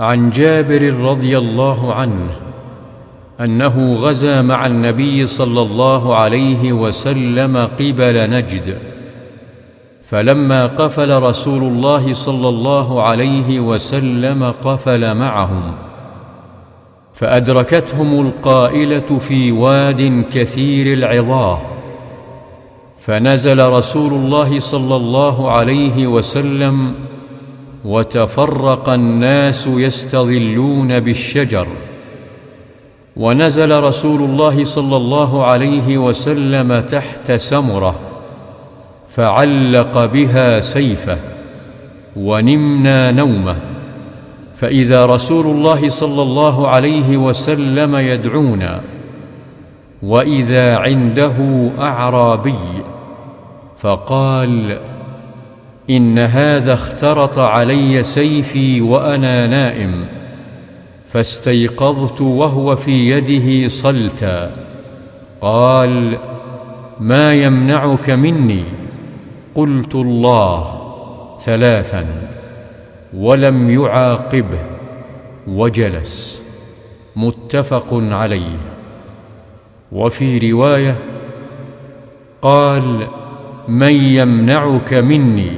عن جابر رضي الله عنه أنه غزا مع النبي صلى الله عليه وسلم قبل نجد فلما قفل رسول الله صلى الله عليه وسلم قفل معهم فأدركتهم القائلة في واد كثير العظاه فنزل رسول الله صلى الله عليه وسلم وتفرق الناس يستظلون بالشجر. ونزل رسول الله صلى الله عليه وسلم تحت سمرة فعلق بها سيفه ونمنا نومه. فإذا رسول الله صلى الله عليه وسلم يدعونا وإذا عنده أعرابي فقال إن هذا اخترط علي سيفي وأنا نائم فاستيقظت وهو في يده صلتا. قال ما يمنعك مني؟ قلت الله ثلاثا ولم يعاقبه وجلس. متفق عليه. وفي رواية قال من يمنعك مني؟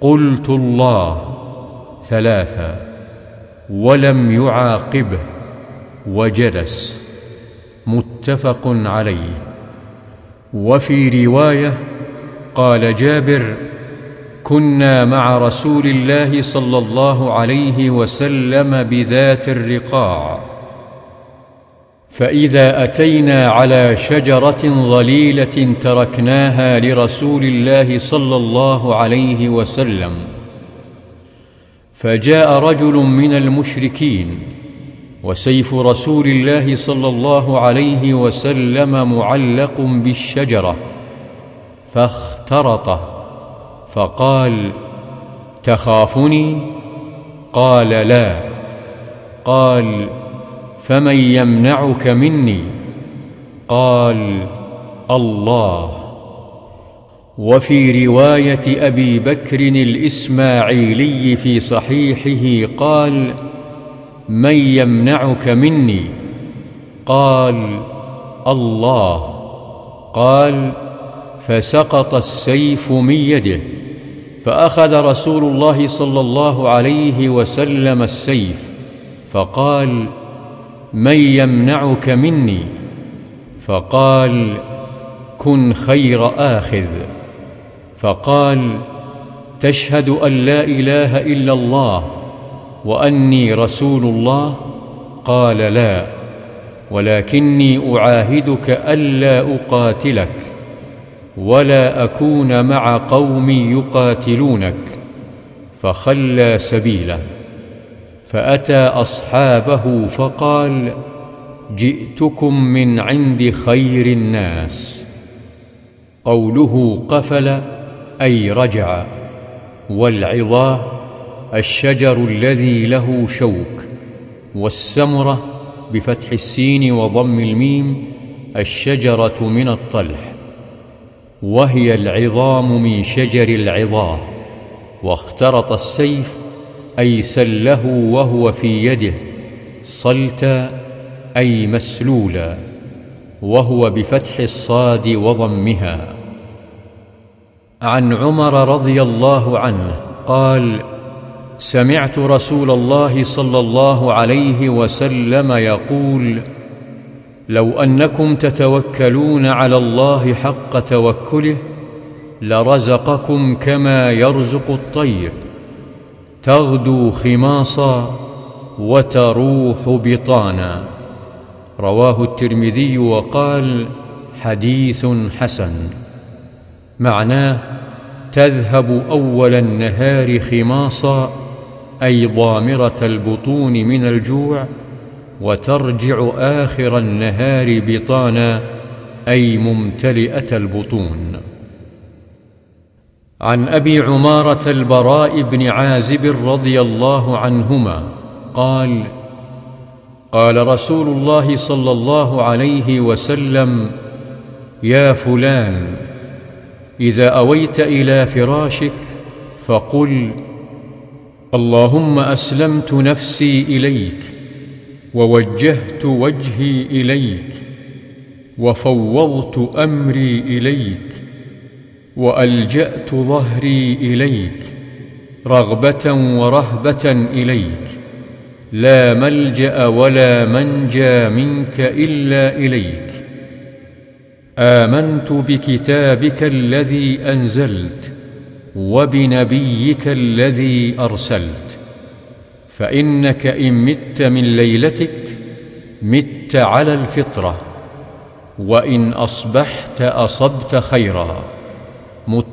قلت الله ثلاثا ولم يعاقبه وجلس متفق عليه. وفي رواية قال جابر كنا مع رسول الله صلى الله عليه وسلم بذات الرقاع فإذا أتينا على شجرة ظليلة تركناها لرسول الله صلى الله عليه وسلم. فجاء رجل من المشركين وسيف رسول الله صلى الله عليه وسلم معلق بالشجرة فاخترطه فقال تخافني؟ قال لا. قال فمن يمنعك مني؟ قال الله. وفي رواية أبي بكر الإسماعيلي في صحيحه قال من يمنعك مني؟ قال الله. قال فسقط السيف من يده فأخذ رسول الله صلى الله عليه وسلم السيف فقال من يمنعك مني؟ فقال كن خير آخذ. فقال تشهد أن لا إله إلا الله وأني رسول الله؟ قال لا ولكني أعاهدك ألا أقاتلك ولا أكون مع قوم يقاتلونك فخلى سبيله. فأتى أصحابه فقال جئتكم من عند خير الناس. قوله قفل أي رجع. والعظاه الشجر الذي له شوك. والسمرة بفتح السين وضم الميم الشجرة من الطلح. وهي العظام من شجر العظاه واخترط السيف اي سله وهو في يده صلتا أي مسلولا وهو بفتح الصاد وضمها. عن عمر رضي الله عنه قال سمعت رسول الله صلى الله عليه وسلم يقول لو أنكم تتوكلون على الله حق توكله لرزقكم كما يرزق الطير. تغدو خماصا وتروح بطانا. رواه الترمذي وقال حديث حسن. معناه تذهب أول النهار خماصا أي ضامرة البطون من الجوع وترجع آخر النهار بطانا أي ممتلئة البطون. عن أبي عمارة البراء بن عازب رضي الله عنهما قال قال رسول الله صلى الله عليه وسلم يا فلان إذا أويت إلى فراشك فقل اللهم أسلمت نفسي إليك ووجهت وجهي إليك وفوضت أمري إليك وألجأت ظهري إليك رغبة ورهبة إليك لا ملجأ ولا منجى منك إلا إليك. آمنت بكتابك الذي أنزلت وبنبيك الذي أرسلت. فإنك إن مت من ليلتك مت على الفطرة وإن أصبحت أصبت خيرا.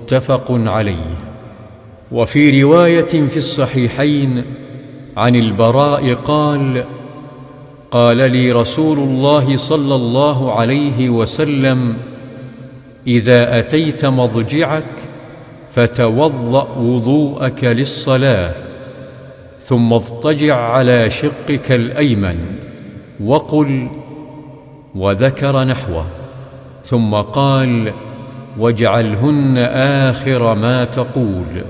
متفق عليه. وفي رواية في الصحيحين عن البراء قال قال لي رسول الله صلى الله عليه وسلم إذا أتيت مضجعك فتوضأ وضوءك للصلاة ثم اضطجع على شقك الأيمن وقل وذكر نحوه ثم قال واجعلهن آخر ما تقول.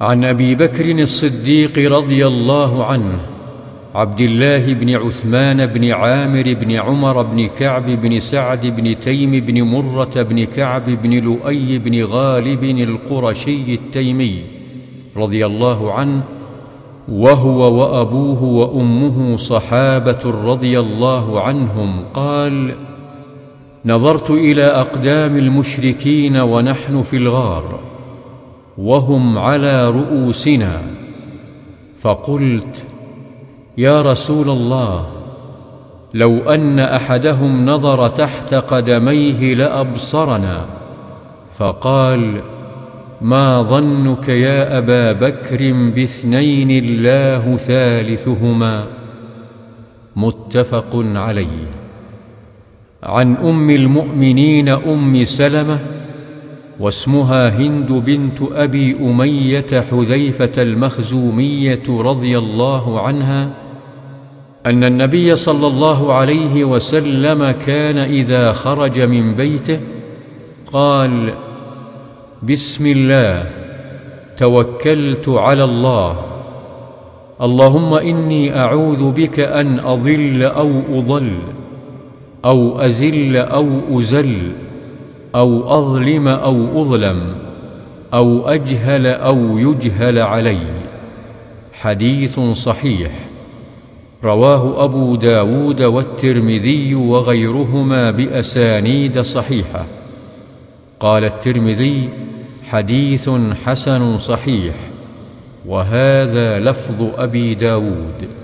عن أبي بكر الصديق رضي الله عنه عبد الله بن عثمان بن عامر بن عمر بن كعب بن سعد بن تيم بن مرة بن كعب بن لؤي بن غالب القرشي التيمي رضي الله عنه وهو وأبوه وأمه صحابة رضي الله عنهم قال نظرت إلى أقدام المشركين ونحن في الغار وهم على رؤوسنا. فقلت يا رسول الله لو أن أحدهم نظر تحت قدميه لأبصرنا فقال ما ظنك يا أبا بكر باثنين الله ثالثهما؟ متفق عليه. عن أم المؤمنين أم سلمة واسمها هند بنت أبي أمية حذيفة المخزومية رضي الله عنها أن النبي صلى الله عليه وسلم كان إذا خرج من بيته قال بسم الله توكلت على الله اللهم إني أعوذ بك أن أضل أو أضل أو أزل أو أزل أو أظلم أو أظلم أو أجهل أو يجهل علي. حديث صحيح. رواه أبو داود والترمذي وغيرهما بأسانيد صحيحة. قال الترمذي حديث حسن صحيح وهذا لفظ أبي داود.